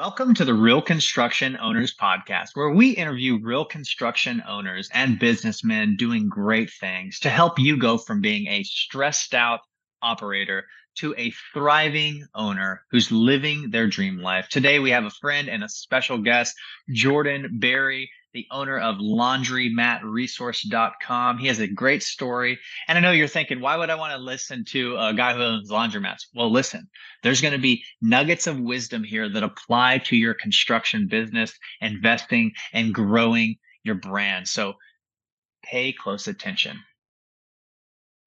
Welcome to the Real Construction Owners Podcast, where we interview real construction owners and businessmen doing great things to help you go from being a stressed out operator to a thriving owner who's living their dream life. Today, we have a friend and a special guest, Jordan Berry the owner of laundromatresource.com. He has a great story. And I know you're thinking, why would I want to listen to a guy who owns laundromats? Well, listen, there's going to be nuggets of wisdom here that apply to your construction business, investing, and growing your brand. So pay close attention.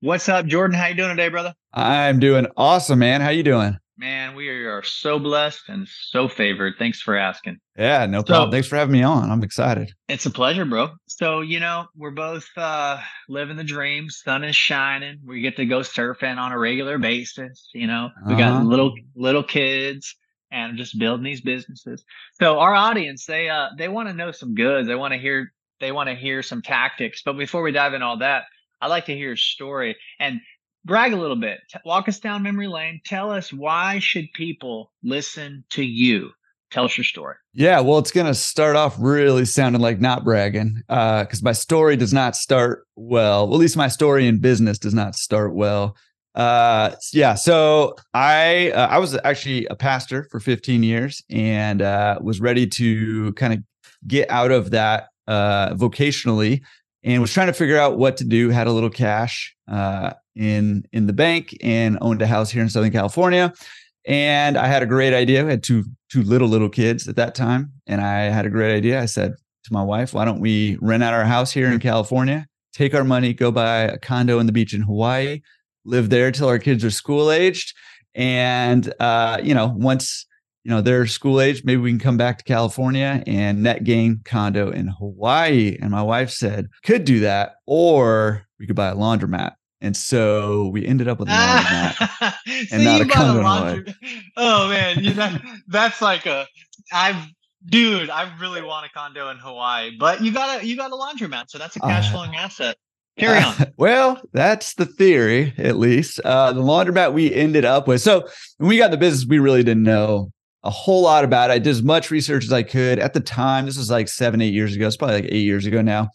What's up, Jordan? How you doing today, brother? I'm doing awesome, man. How you doing? Man, we are so blessed and so favored. Thanks for asking. Yeah, no problem. Thanks for having me on. I'm excited. It's a pleasure, bro. So, you know, we're both uh living the dream. Sun is shining. We get to go surfing on a regular basis. You know, we got uh-huh. little little kids and just building these businesses. So our audience, they uh they want to know some goods. They want to hear they want to hear some tactics. But before we dive in all that, I'd like to hear your story. And brag a little bit. Walk us down memory lane. Tell us why should people listen to you? Tell us your story. Yeah, well, it's going to start off really sounding like not bragging because uh, my story does not start well. At least my story in business does not start well. Uh, yeah, so I uh, I was actually a pastor for 15 years and uh, was ready to kind of get out of that uh, vocationally and was trying to figure out what to do. Had a little cash uh, in in the bank and owned a house here in Southern California. And I had a great idea. I had two two little little kids at that time, and I had a great idea. I said to my wife, "Why don't we rent out our house here in California? Take our money, go buy a condo in the beach in Hawaii, live there till our kids are school aged, and uh, you know once." you know they're school age maybe we can come back to california and net gain condo in hawaii and my wife said could do that or we could buy a laundromat and so we ended up with a laundromat and not a condo. Oh man, you know, that's like a I've dude, I really want a condo in Hawaii, but you got a you got a laundromat, so that's a cash uh, flowing uh, asset. Carry on. Uh, well, that's the theory, at least. Uh, the laundromat we ended up with. So when we got the business, we really didn't know a whole lot about it. I did as much research as I could at the time. This was like seven, eight years ago. It's probably like eight years ago now.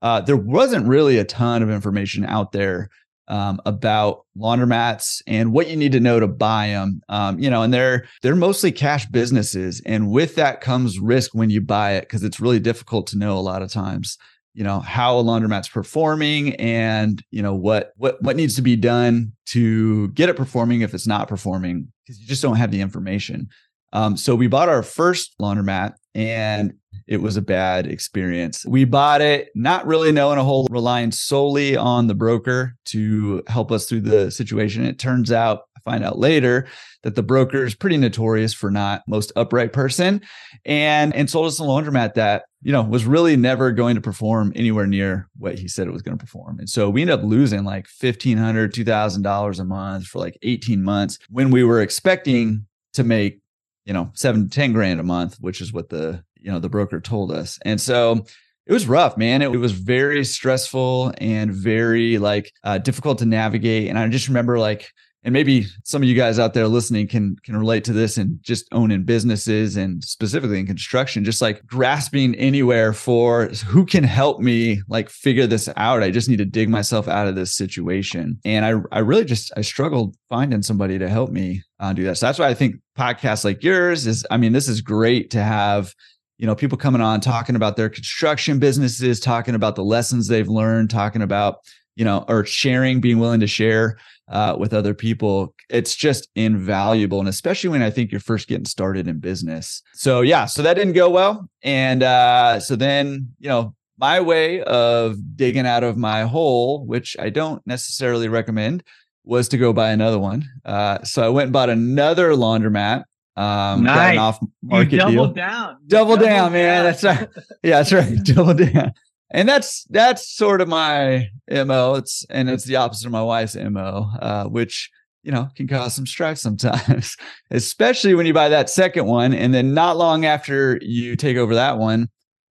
Uh, there wasn't really a ton of information out there um, about laundromats and what you need to know to buy them. Um, you know, and they're they're mostly cash businesses, and with that comes risk when you buy it because it's really difficult to know a lot of times. You know how a laundromat's performing, and you know what what what needs to be done to get it performing if it's not performing because you just don't have the information. Um, so we bought our first laundromat, and it was a bad experience. We bought it not really knowing a whole, relying solely on the broker to help us through the situation. It turns out, I find out later that the broker is pretty notorious for not most upright person and and sold us a laundromat that you know was really never going to perform anywhere near what he said it was going to perform and so we ended up losing like $1500 $2000 a month for like 18 months when we were expecting to make you know seven ten grand a month which is what the you know the broker told us. And so it was rough man. It, it was very stressful and very like uh, difficult to navigate. And i just remember like and maybe some of you guys out there listening can can relate to this and just owning businesses and specifically in construction just like grasping anywhere for who can help me like figure this out. I just need to dig myself out of this situation. And i i really just i struggled finding somebody to help me uh, do that. So that's why i think podcasts like yours is i mean this is great to have you know people coming on talking about their construction businesses talking about the lessons they've learned talking about you know or sharing being willing to share uh, with other people. It's just invaluable and especially when i think you're first getting started in business. So yeah so that didn't go well and uh, so then you know my way of digging out of my hole which i don't necessarily recommend was to go buy another one. Uh, so i went and bought another laundromat um, nice. off market double deal. Down. Double, double down, down, man. That's right. Yeah, that's right. double down. And that's that's sort of my mo. It's and it's the opposite of my wife's mo, uh, which you know can cause some stress sometimes, especially when you buy that second one, and then not long after you take over that one,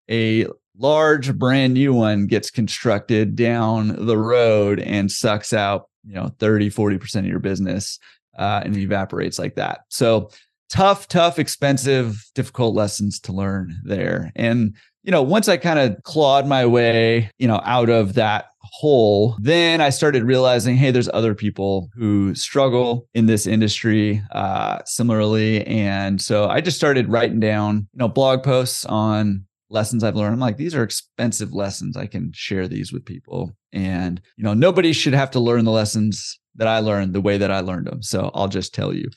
a large brand new one gets constructed down the road and sucks out you know 30 40% of your business uh, and evaporates like that so tough, tough, expensive, difficult lessons to learn there. And, you know, once I kind of clawed my way, you know, out of that hole, then I started realizing, hey, there's other people who struggle in this industry uh, similarly. And so I just started writing down, you know, blog posts on lessons I've learned. I'm like, these are expensive lessons. I can share these with people. And, you know, nobody should have to learn the lessons that I learned the way that I learned them. So I'll just tell you.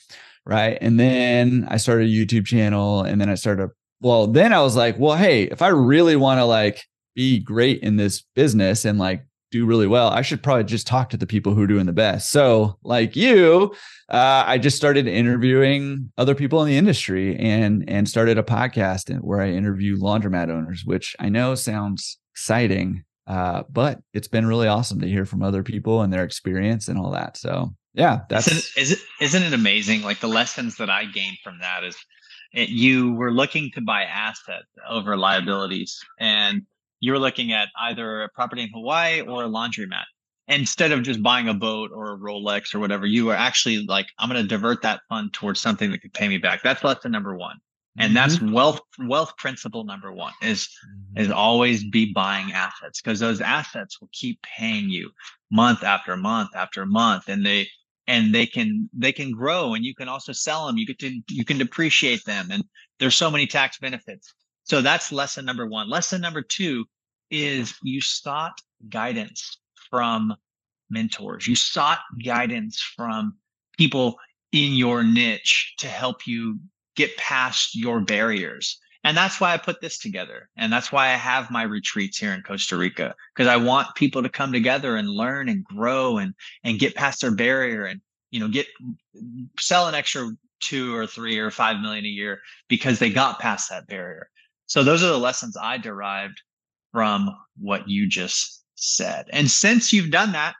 Right. And then I started a YouTube channel and then I started, well, then I was like, well, hey, if I really want to like be great in this business and like do really well, I should probably just talk to the people who are doing the best. So, like you, uh, I just started interviewing other people in the industry and and started a podcast where I interview laundromat owners, which I know sounds exciting, uh, but it's been really awesome to hear from other people and their experience and all that. So, yeah, that's isn't, is it, isn't it amazing? Like the lessons that I gained from that is it, you were looking to buy assets over liabilities and you were looking at either a property in Hawaii or a laundromat. Instead of just buying a boat or a Rolex or whatever, you are actually like, I'm going to divert that fund towards something that could pay me back. That's lesson number one. And mm-hmm. that's wealth wealth principle number one is mm-hmm. is always be buying assets because those assets will keep paying you month after month after month and they and they can they can grow and you can also sell them you get to you can depreciate them and there's so many tax benefits so that's lesson number one. Lesson number two is you sought guidance from mentors. You sought guidance from people in your niche to help you get past your barriers. And that's why I put this together. And that's why I have my retreats here in Costa Rica, because I want people to come together and learn and grow and, and get past their barrier and, you know, get, sell an extra two or three or five million a year because they got past that barrier. So those are the lessons I derived from what you just said. And since you've done that,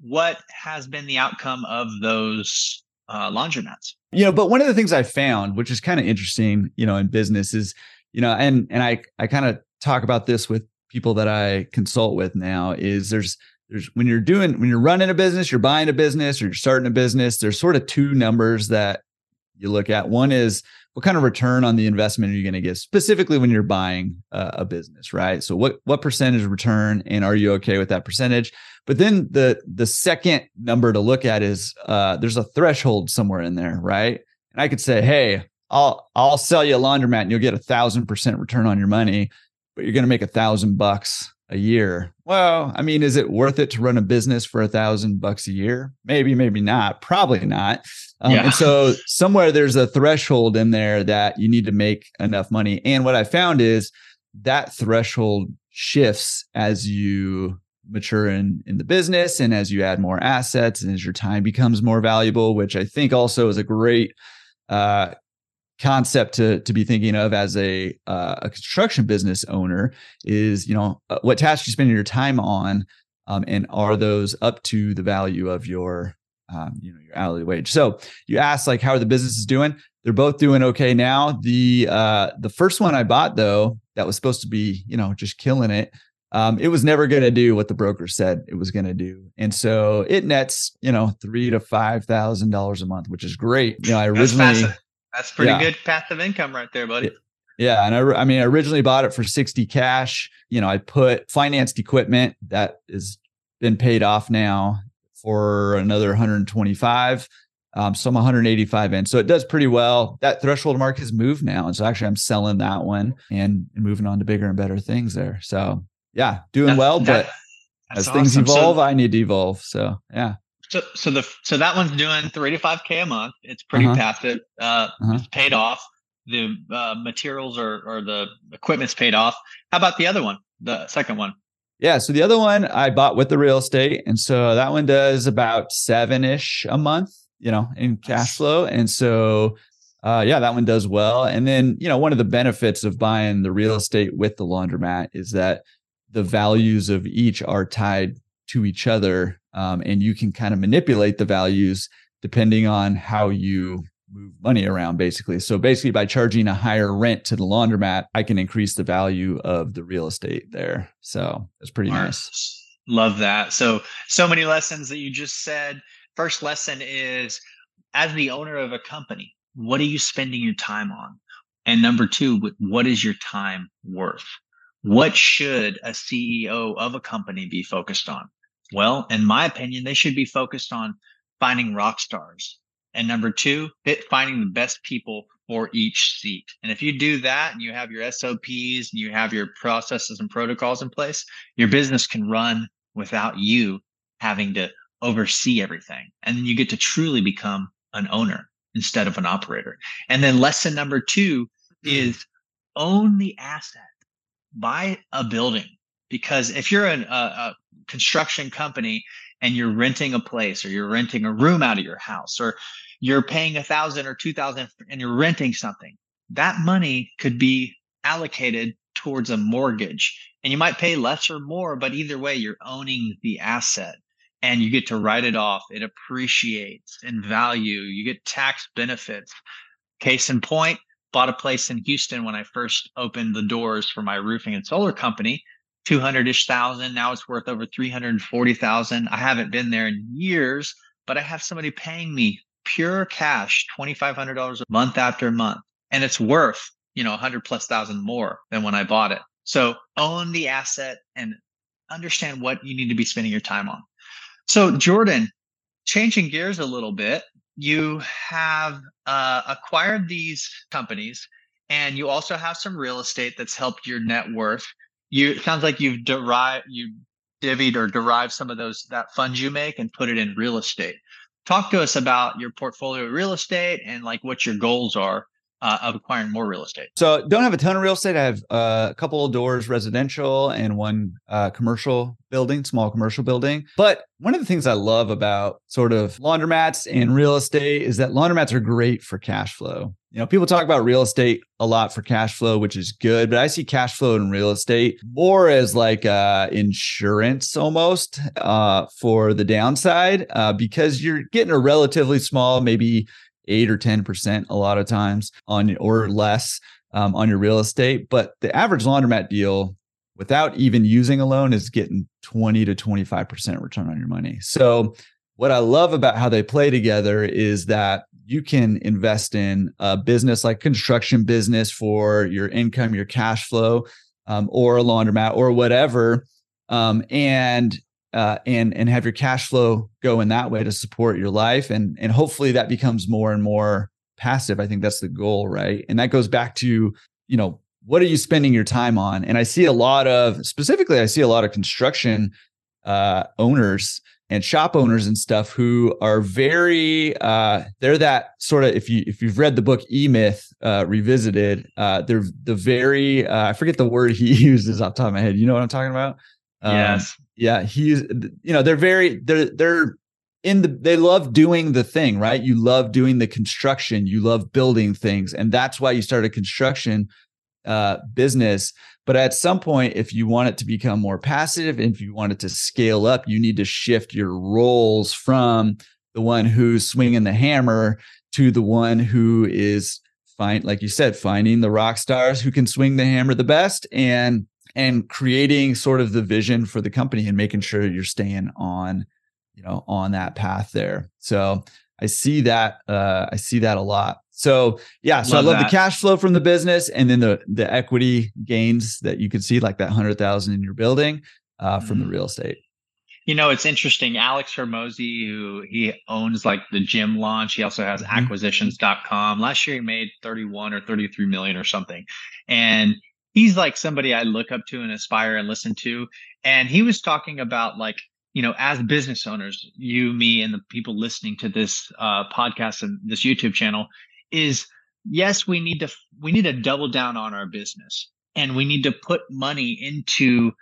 what has been the outcome of those uh, laundromats? You know, but one of the things I found, which is kind of interesting, you know, in business is, you know, and and I I kind of talk about this with people that I consult with now is there's there's when you're doing when you're running a business, you're buying a business, or you're starting a business, there's sort of two numbers that you look at. One is what kind of return on the investment are you going to get specifically when you're buying a, business right? So what what percentage return and are you okay with that percentage? But then the the second number to look at is uh, there's a threshold somewhere in there right? And i could say hey i'll i'll sell you a laundromat and you'll get a thousand percent return on your money but you're going to make a thousand bucks a year. Well, I mean, is it worth it to run a business for a thousand bucks a year? Maybe, maybe not. Probably not. Um, yeah. And so somewhere there's a threshold in there that you need to make enough money. And what I found is that threshold shifts as you mature in in the business and as you add more assets and as your time becomes more valuable, which I think also is a great uh, concept to to be thinking of as a uh, a construction business owner is you know uh, what tasks you spend your time on um, and are those up to the value of your um, you know your hourly wage. So you ask like how are the businesses doing? They're both doing okay now. The uh the first one i bought though that was supposed to be you know just killing it um, it was never going to do what the broker said it was going to do, and so it nets you know three to five thousand dollars a month, which is great. You know, I originally that's pretty yeah. good passive income right there, buddy. Yeah, and I, I mean, I originally bought it for sixty cash. You know, I put financed equipment that has been paid off now for another 125. Um, so I'm 185 in. So it does pretty well. That threshold mark has moved now. And so actually I'm selling that one and, and moving on to bigger and better things there. So yeah, doing that's, well, that, but as awesome. things evolve, so, I need to evolve. So yeah. So, so the so that one's doing three to five k a month. It's pretty uh-huh. passive. Uh, uh-huh. It's paid off. The uh, materials or or the equipment's paid off. How about the other one? The second one. Yeah. So the other one I bought with the real estate, and so that one does about seven ish a month. You know, in cash flow, and so uh, yeah, that one does well. And then you know, one of the benefits of buying the real estate with the laundromat is that the values of each are tied to each other um, and you can kind of manipulate the values depending on how you move money around basically so basically by charging a higher rent to the laundromat i can increase the value of the real estate there so it's pretty nice love that so so many lessons that you just said first lesson is as the owner of a company what are you spending your time on? And number two, what is your time worth? What should a CEO of a company be focused on? Well, in my opinion, they should be focused on finding rock stars. And number two, finding the best people for each seat. And if you do that and you have your SOPs and you have your processes and protocols in place, your business can run without you having to oversee everything. And then you get to truly become an owner instead of an operator. And then lesson number two mm. is own the asset, buy a building. Because if you're an, a, a construction company and you're renting a place or you're renting a room out of your house or you're paying a thousand or two thousand and you're renting something, that money could be allocated towards a mortgage and you might pay less or more, but either way, you're owning the asset and you get to write it off. It appreciates in value. You get tax benefits. Case in point, bought a place in Houston when I first opened the doors for my roofing and solar company. 200 ish thousand. Now it's worth over 340,000. I haven't been there in years, but I have somebody paying me pure cash, $2,500 a month after month. And it's worth, you know, 100 plus thousand more than when I bought it. So own the asset and understand what you need to be spending your time on. So, Jordan, changing gears a little bit, you have uh, acquired these companies and you also have some real estate that's helped your net worth. You it sounds like you've derived you divvied or derived some of those that funds you make and put it in real estate. Talk to us about your portfolio of real estate and like what your goals are uh, of acquiring more real estate? So don't have a ton of real estate. I have uh, a couple of doors residential and one uh, commercial building, small commercial building. But one of the things I love about sort of laundromats and real estate is that laundromats are great for cash flow. You know, people talk about real estate a lot for cash flow, which is good, but I see cash flow in real estate more as like uh, insurance almost uh, for the downside uh, because you're getting a relatively small, maybe eight or 10% a lot of times on or less um, on your real estate. But the average laundromat deal without even using a loan is getting 20 to 25% return on your money. So what I love about how they play together is that you can invest in a business like construction business for your income, your cash flow, um, or a laundromat or whatever. Um, and uh, and and have your cash flow go in that way to support your life and and hopefully that becomes more and more passive i think that's the goal right and that goes back to you know what are you spending your time on and i see a lot of specifically i see a lot of construction uh, owners and shop owners and stuff who are very uh, they're that sort of if you if you've read the book e-myth uh, revisited uh, they're the very uh, i forget the word he uses off the top of my head. You know what i'm talking about? Um, yes. yeah, he's you know, they're very they're they're in the they love doing the thing, right? You love doing the construction, you love building things, and that's why you start a construction uh, business. But at some point, if you want it to become more passive, if you want it to scale up, you need to shift your roles from the one who's swinging the hammer to the one who is find like you said finding the rock stars who can swing the hammer the best and and creating sort of the vision for the company and making sure you're staying on you know on that path there. So i see that uh i see that a lot so yeah so love i love that. the cash flow from the business and then the the equity gains that you can see like that 100000 in your building uh, from mm-hmm. the real estate you know it's interesting alex Hormozi, who he owns like the gym launch he also has mm-hmm. acquisitions.com last year he made 31 or 33 million or something and he's like somebody I look up to and aspire and listen to. And he was talking about like, you know, as business owners, you, me, and the people listening to this uh, podcast and this YouTube channel, is yes, we need to we need to double down on our business, and we need to put money into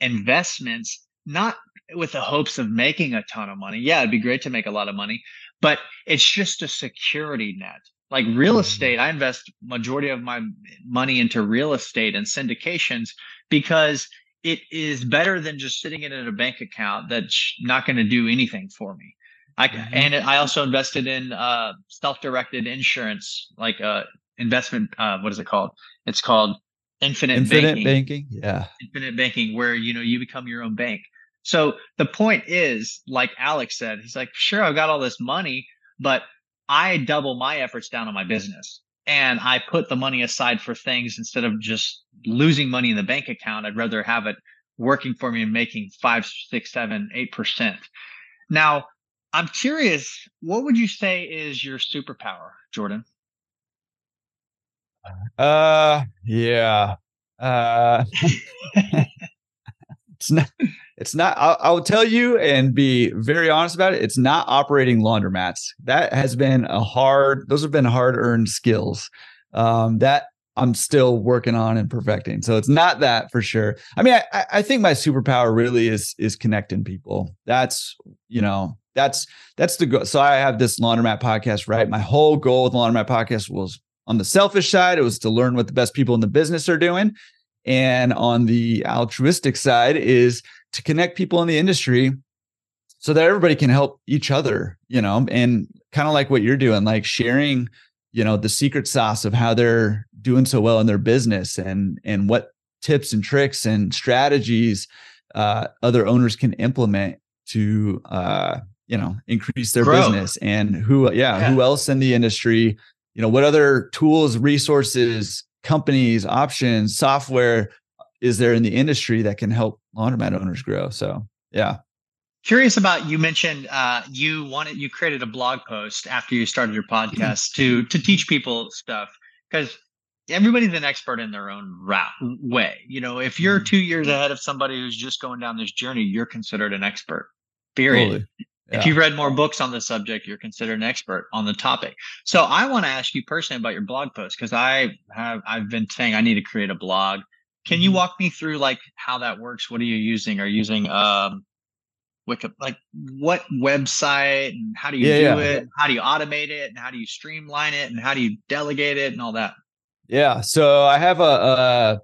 investments, not with the hopes of making a ton of money. Yeah, it'd be great to make a lot of money, but it's just a security net like real mm-hmm. estate i invest majority of my money into real estate and syndications because it is better than just sitting it in a bank account that's not going to do anything for me I, mm-hmm. and I also invested in uh, self-directed insurance, like uh, investment. Uh, what is it called? It's called infinite, infinite banking. banking. Yeah, infinite banking, where you know you become your own bank. So the point is, like Alex said, he's like, sure, I've got all this money, but I double my efforts down on my business and I put the money aside for things instead of just losing money in the bank account. I'd rather have it working for me and making five, six, seven, eight percent. Now, I'm curious, what would you say is your superpower, Jordan? Uh, yeah. Uh, it's not. It's not. I'll, I'll, tell you and be very honest about it. It's not operating laundromats. That has been a hard. Those have been hard earned skills. Um, that I'm still working on and perfecting. So it's not that for sure. I mean, I, I think my superpower really is is connecting people. That's you know that's that's the goal. So I have this laundromat podcast, right? My whole goal with laundromat podcast was on the selfish side, it was to learn what the best people in the business are doing. And on the altruistic side is to connect people in the industry so that everybody can help each other, you know, and kind of like what you're doing, like sharing, you know, the secret sauce of how they're doing so well in their business and and what tips and tricks and strategies uh, other owners can implement to uh, you know increase their Grow. business and who yeah, yeah. who else in the industry you know what other tools resources companies options software is there in the industry that can help laundromat owners grow? So yeah curious about you mentioned uh, you wanted you created a blog post after you started your podcast to to teach people stuff because everybody's an expert in their own route way you know if you're mm-hmm. two years ahead of somebody who's just going down this journey you're considered an expert period totally. Yeah. If you've read more books on the subject, you're considered an expert on the topic. So I want to ask you personally about your blog post because I have I've been saying I need to create a blog. Can you mm-hmm. walk me through like how that works? What are you using? Are you using um Wiki, like what website and how do you yeah, do yeah. it? How do you automate it and how do you streamline it and how do you delegate it and all that? Yeah. So I have a, uh,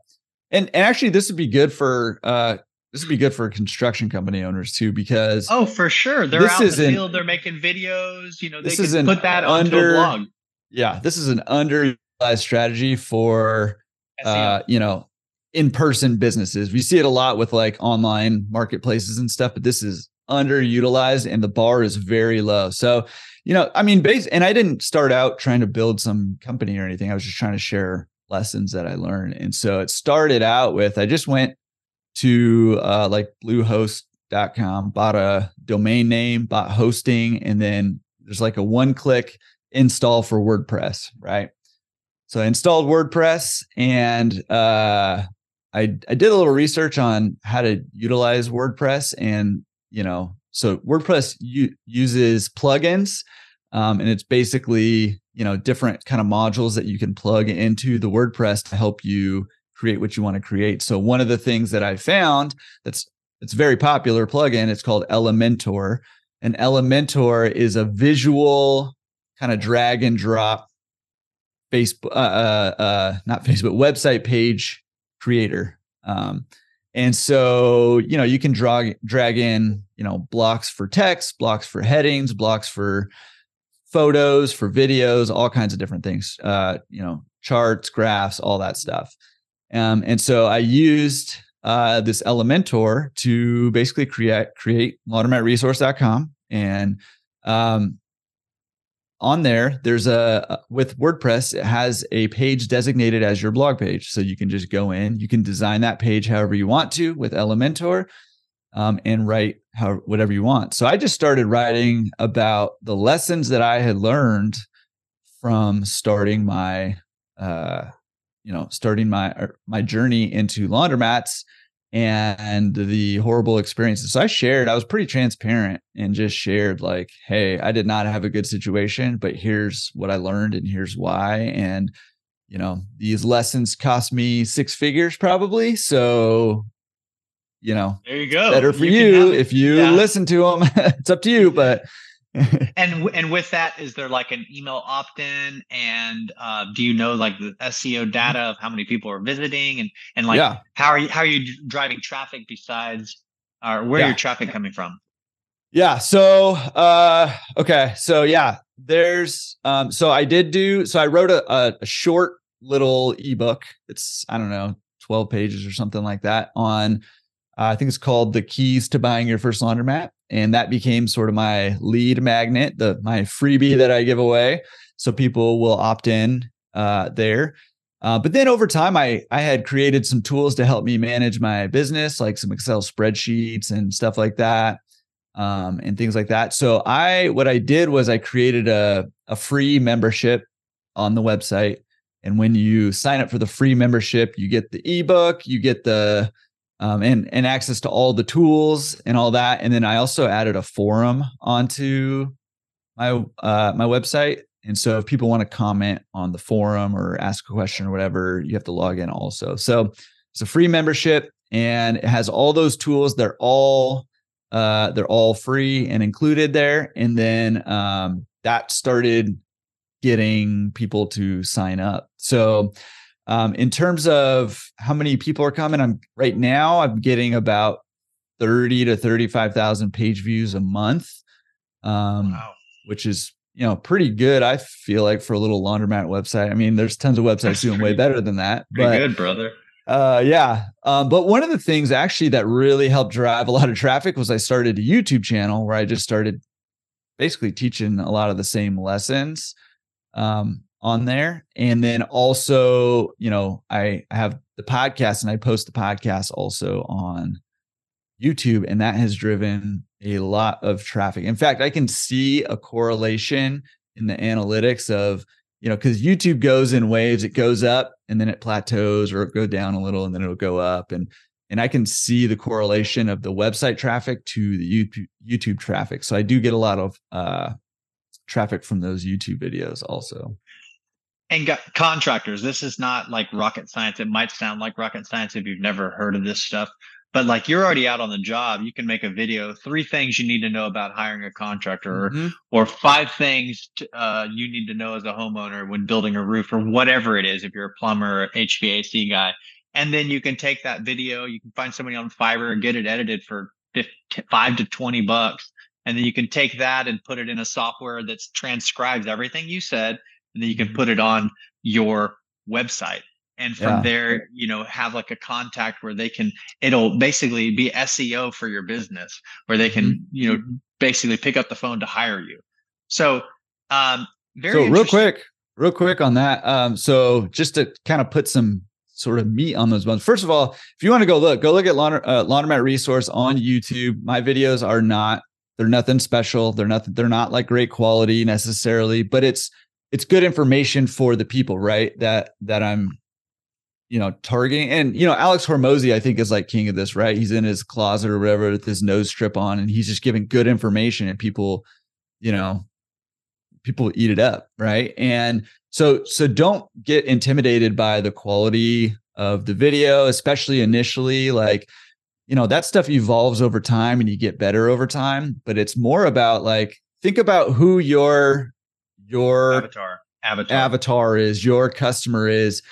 and, and actually this would be good for, uh, this would be good for construction company owners too, because oh, for sure, they're out in the an, field, they're making videos. You know, they can put that under, onto a blog. Yeah, this is an underutilized strategy for uh, you know in-person businesses. We see it a lot with like online marketplaces and stuff, but this is underutilized and the bar is very low. So, you know, I mean, base and I didn't start out trying to build some company or anything. I was just trying to share lessons that I learned. And so it started out with I just went to uh, like bluehost.com, bought a domain name, bought hosting, and then there's like a one click install for WordPress, right? So I installed WordPress and uh, I, I did a little research on how to utilize WordPress. And, you know, so WordPress u- uses plugins um, and it's basically, you know, different kind of modules that you can plug into the WordPress to help you create what you want to create. So one of the things that I found that's it's very popular plugin, it's called Elementor. And Elementor is a visual kind of drag and drop Facebook, uh, uh, uh, not Facebook, website page creator. Um, and so, you know, you can drag drag in, you know, blocks for text, blocks for headings, blocks for photos, for videos, all kinds of different things. Uh, you know, charts, graphs, all that stuff. Um, and so I used uh, this Elementor to basically create create laundromatresource.com. And um, on there, there's a with WordPress, it has a page designated as your blog page. So you can just go in, you can design that page however you want to with Elementor. Um, and write how whatever you want. So I just started writing about the lessons that I had learned from starting my uh, you know starting my er, my journey into laundromats and the horrible experiences. So I shared, I was pretty transparent and just shared like, hey, I did not have a good situation, but here's what I learned and here's why. And you know, these lessons cost me six figures probably. So, you know, there you go. Better for you, you if you yeah. listen to them. it's up to you, but and and with that, is there like an email opt-in? And uh, do you know like the SEO data of how many people are visiting and and like yeah. how are you how are you driving traffic besides or where yeah. your traffic coming from? Yeah. So uh, okay. So yeah, there's um, so I did do so I wrote a, a, a short little ebook. It's I don't know 12 pages or something like that on uh, I think it's called the keys to buying your first laundromat and that became sort of my lead magnet, the my freebie that I give away. So people will opt in uh, there. Uh, but then over time, I I had created some tools to help me manage my business, like some Excel spreadsheets and stuff like that, um, and things like that. So I what I did was I created a a free membership on the website, and when you sign up for the free membership, you get the ebook, you get the um, and and access to all the tools and all that. And then I also added a forum onto my uh, my website and so if people want to comment on the forum or ask a question or whatever, you have to log in also. So it's a free membership and it has all those tools. They're all uh, they're all free and included there. And then um, that started getting people to sign up. So um, in terms of how many people are coming, I'm right now I'm getting about 30 to 35,000 page views a month. Um, wow. which is you know, pretty good. I feel like for a little laundromat website. I mean, there's tons of websites That's doing way better than that. But good, brother. Uh, yeah. Um, but one of the things actually that really helped drive a lot of traffic was I started a YouTube channel where I just started basically teaching a lot of the same lessons um, on there. And then also, you know, I have the podcast and I post the podcast also on YouTube, and that has driven a lot of traffic. In fact, I can see a correlation in the analytics of, you know, because YouTube goes in waves, it goes up and then it plateaus or it go down a little and then it'll go up. And and I can see the correlation of the website traffic to the YouTube YouTube traffic. So I do get a lot of uh traffic from those YouTube videos also. And got contractors, this is not like rocket science. It might sound like rocket science if you've never heard of this stuff, but like you're already out on the job you can make a video three things you need to know about hiring a contractor mm-hmm. or, or five things to, uh, you need to know as a homeowner when building a roof or whatever it is if you're a plumber or hvac guy and then you can take that video you can find somebody on fiverr and get it edited for 5 to 20 bucks and then you can take that and put it in a software that transcribes everything you said and then you can mm-hmm. put it on your website and from yeah. there you know have like a contact where they can it'll basically be seo for your business where they can mm-hmm. you know mm-hmm. basically pick up the phone to hire you so um very so real quick real quick on that um so just to kind of put some sort of meat on those bones first of all if you want to go look go look at Launder, uh, laundromat resource on youtube my videos are not they're nothing special they're nothing they're not like great quality necessarily but it's it's good information for the people right that that i'm you know, targeting. And, you know, Alex Hormozi, I think, is like king of this, right? He's in his closet or whatever with his nose strip on, and he's just giving good information and people, you know, people eat it up, right? And so so don't get intimidated by the quality of the video, especially initially. Like, you know, that stuff evolves over time and you get better over time. But it's more about like think about who your your avatar avatar avatar is, your customer is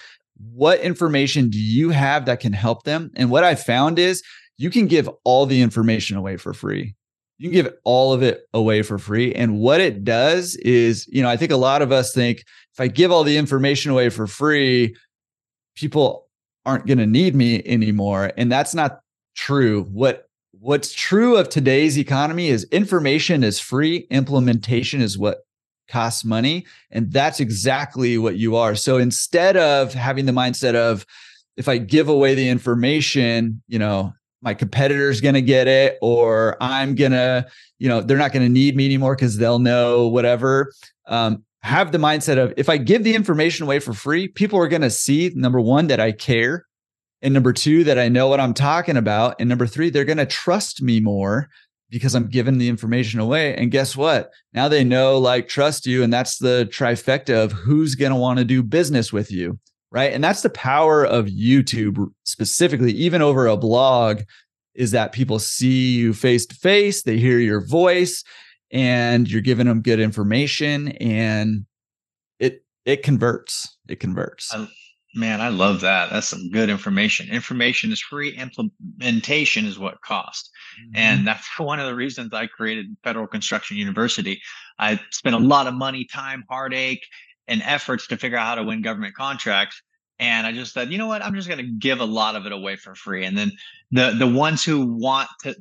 what information do you have that can help them? And what I found is you can give all the information away for free. You can give all of it away for free. And what it does is, you know, I think a lot of us think if I give all the information away for free, people aren't going to need me anymore. And that's not true. What what's true of today's economy is information is free, implementation is what costs money. And that's exactly what you are. So instead of having the mindset of, if I give away the information, you know, my competitor's going to get it, or I'm going to, you know, they're not going to need me anymore because they'll know whatever. Um, have the mindset of if I give the information away for free, people are going to see number one, that I care. And number two, that I know what I'm talking about. And number three, they're going to trust me more because I'm giving the information away. And guess what? Now they know, like, trust you. And that's the trifecta of who's going to want to do business with you. Right. And that's the power of YouTube specifically, even over a blog, is that people see you face to face, they hear your voice, and you're giving them good information and it it converts. It converts. Man, I love that. That's some good information. Information is free, implementation is what costs. Mm-hmm. And that's one of the reasons I created Federal Construction University. I spent a lot of money, time, heartache, and efforts to figure out how to win government contracts. And I just said, you know what? I'm just going to give a lot of it away for free. And then the the ones who want to,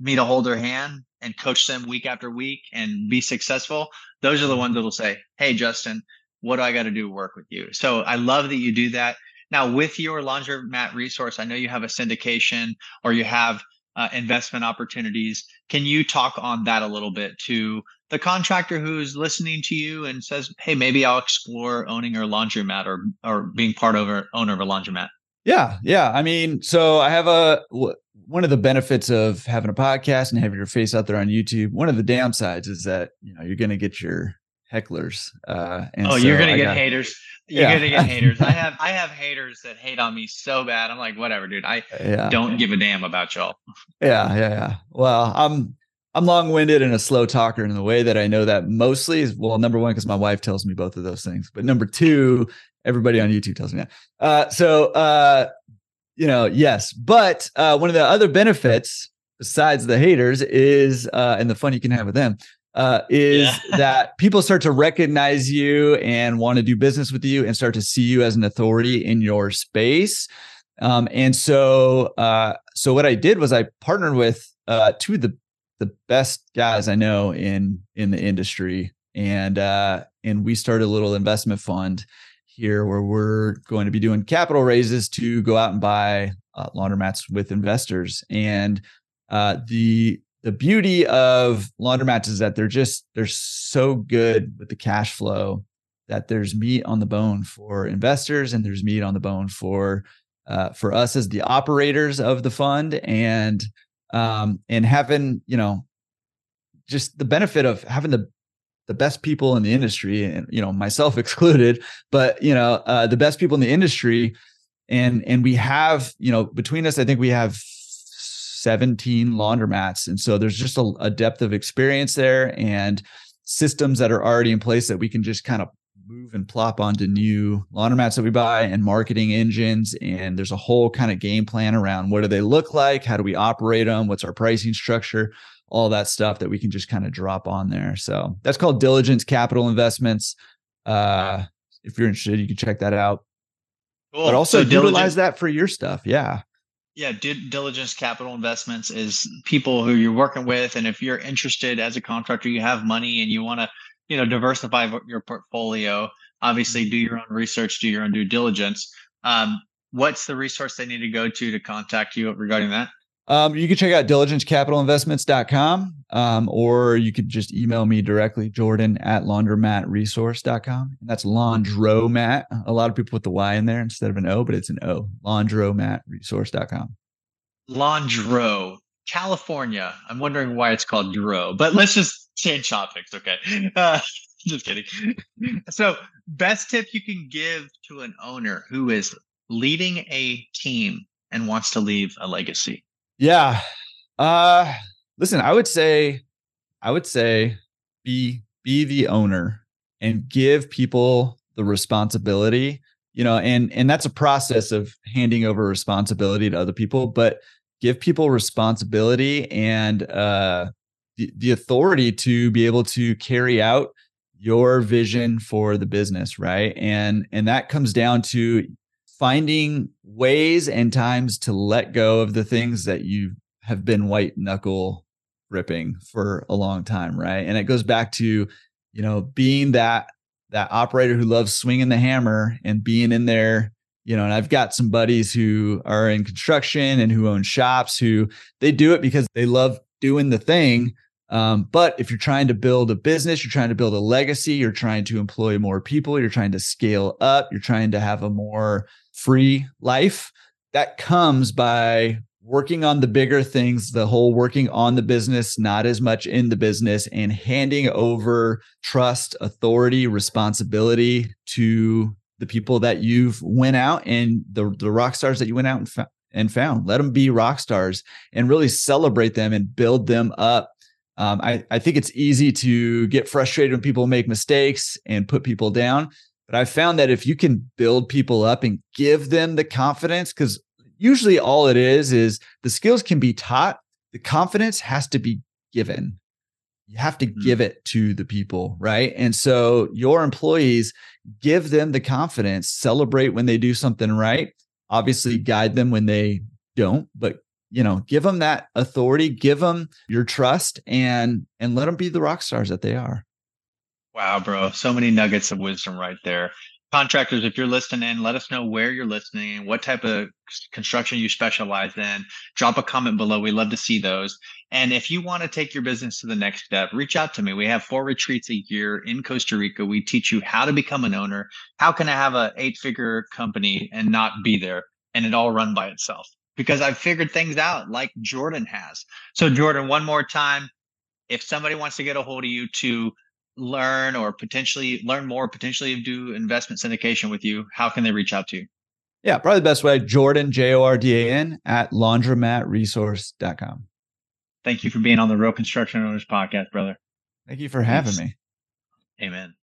me to hold their hand, and coach them week after week and be successful, those are the ones that'll say, Hey, Justin, what do I got to do to work with you? So I love that you do that. Now, with your laundromat resource, I know you have a syndication or you have uh, investment opportunities. Can you talk on that a little bit to the contractor who's listening to you and says, "Hey, maybe I'll explore owning a laundromat or or being part of a owner of a laundromat"? Yeah, yeah. I mean, so I have a one of the benefits of having a podcast and having your face out there on YouTube. One of the downsides is that you know you're going to get your hecklers. Uh, oh, so you're gonna I get got, haters. You're yeah. gonna get haters. I have I have haters that hate on me so bad. I'm like, whatever, dude. I yeah. don't give a damn about y'all. Yeah, yeah, yeah. Well, I'm I'm long-winded and a slow talker in the way that I know that mostly is well, number one, because my wife tells me both of those things. But number two, everybody on YouTube tells me that. Uh, so uh, you know, yes. But uh, one of the other benefits besides the haters is uh, and the fun you can have with them uh, is yeah. that people start to recognize you and want to do business with you and start to see you as an authority in your space. Um, and so, uh, so what I did was I partnered with uh, two of the the best guys I know in in the industry, and uh, and we started a little investment fund here where we're going to be doing capital raises to go out and buy uh, laundromats with investors. And uh, the the beauty of laundromats is that they're just they're so good with the cash flow that there's meat on the bone for investors and there's meat on the bone for uh, for us as the operators of the fund. And um, and having you know just the benefit of having the the best people in the industry and you know myself excluded but you know uh, the best people in the industry. And and we have you know between us i think we have 17 laundromats. And so there's just a, a depth of experience there and systems that are already in place that we can just kind of move and plop onto new laundromats that we buy and marketing engines. And there's a whole kind of game plan around what do they look like? How do we operate them? What's our pricing structure? All that stuff that we can just kind of drop on there. So that's called Diligence Capital Investments. Uh, if you're interested, you can check that out. Cool. But also so utilize that for your stuff. Yeah yeah due diligence capital investments is people who you're working with and if you're interested as a contractor you have money and you want to you know diversify your portfolio obviously do your own research do your own due diligence. Um, what's the resource they need to go to to contact you regarding that um, you can check out diligencecapitalinvestments.com um, or you could just email me directly, Jordan at laundromatresource.com. And that's laundromat. A lot of people put the Y in there instead of an O, but it's an O, laundromatresource.com. Laundro, California. I'm wondering why it's called Dro, but let's just change topics. Okay. Uh, just kidding. so, best tip you can give to an owner who is leading a team and wants to leave a legacy? Yeah. Uh listen, I would say I would say be be the owner and give people the responsibility, you know, and and that's a process of handing over responsibility to other people, but give people responsibility and uh the, the authority to be able to carry out your vision for the business, right? And and that comes down to finding ways and times to let go of the things that you have been white knuckle ripping for a long time right? And it goes back to you know being that that operator who loves swinging the hammer and being in there you know and i've got some buddies who are in construction and who own shops who they do it because they love doing the thing um, but if you're trying to build a business, you're trying to build a legacy, you're trying to employ more people, you're trying to scale up, you're trying to have a more free life, that comes by working on the bigger things, the whole working on the business, not as much in the business, and handing over trust, authority, responsibility to the people that you've went out and the, the rock stars that you went out and, and found. Let them be rock stars and really celebrate them and build them up um, I, I think it's easy to get frustrated when people make mistakes and put people down. But I've found that if you can build people up and give them the confidence, because usually all it is is the skills can be taught, the confidence has to be given. You have to mm-hmm. give it to the people, right? And so your employees give them the confidence, celebrate when they do something right, obviously guide them when they don't, but you know, give them that authority, give them your trust and and let them be the rock stars that they are. Wow, bro. So many nuggets of wisdom right there. Contractors, if you're listening, let us know where you're listening and what type of construction you specialize in. Drop a comment below. We love to see those. And if you want to take your business to the next step, reach out to me. We have four retreats a year in Costa Rica. We teach you how to become an owner. How can I have an eight figure company and not be there and it all run by itself? Because I've figured things out like Jordan has. So, Jordan, one more time, if somebody wants to get a hold of you to learn or potentially learn more, potentially do investment syndication with you, how can they reach out to you? Yeah, probably the best way, Jordan, J O R D A N, at laundromatresource.com. Thank you for being on the Real Construction Owners podcast, brother. Thank you for having me. Amen.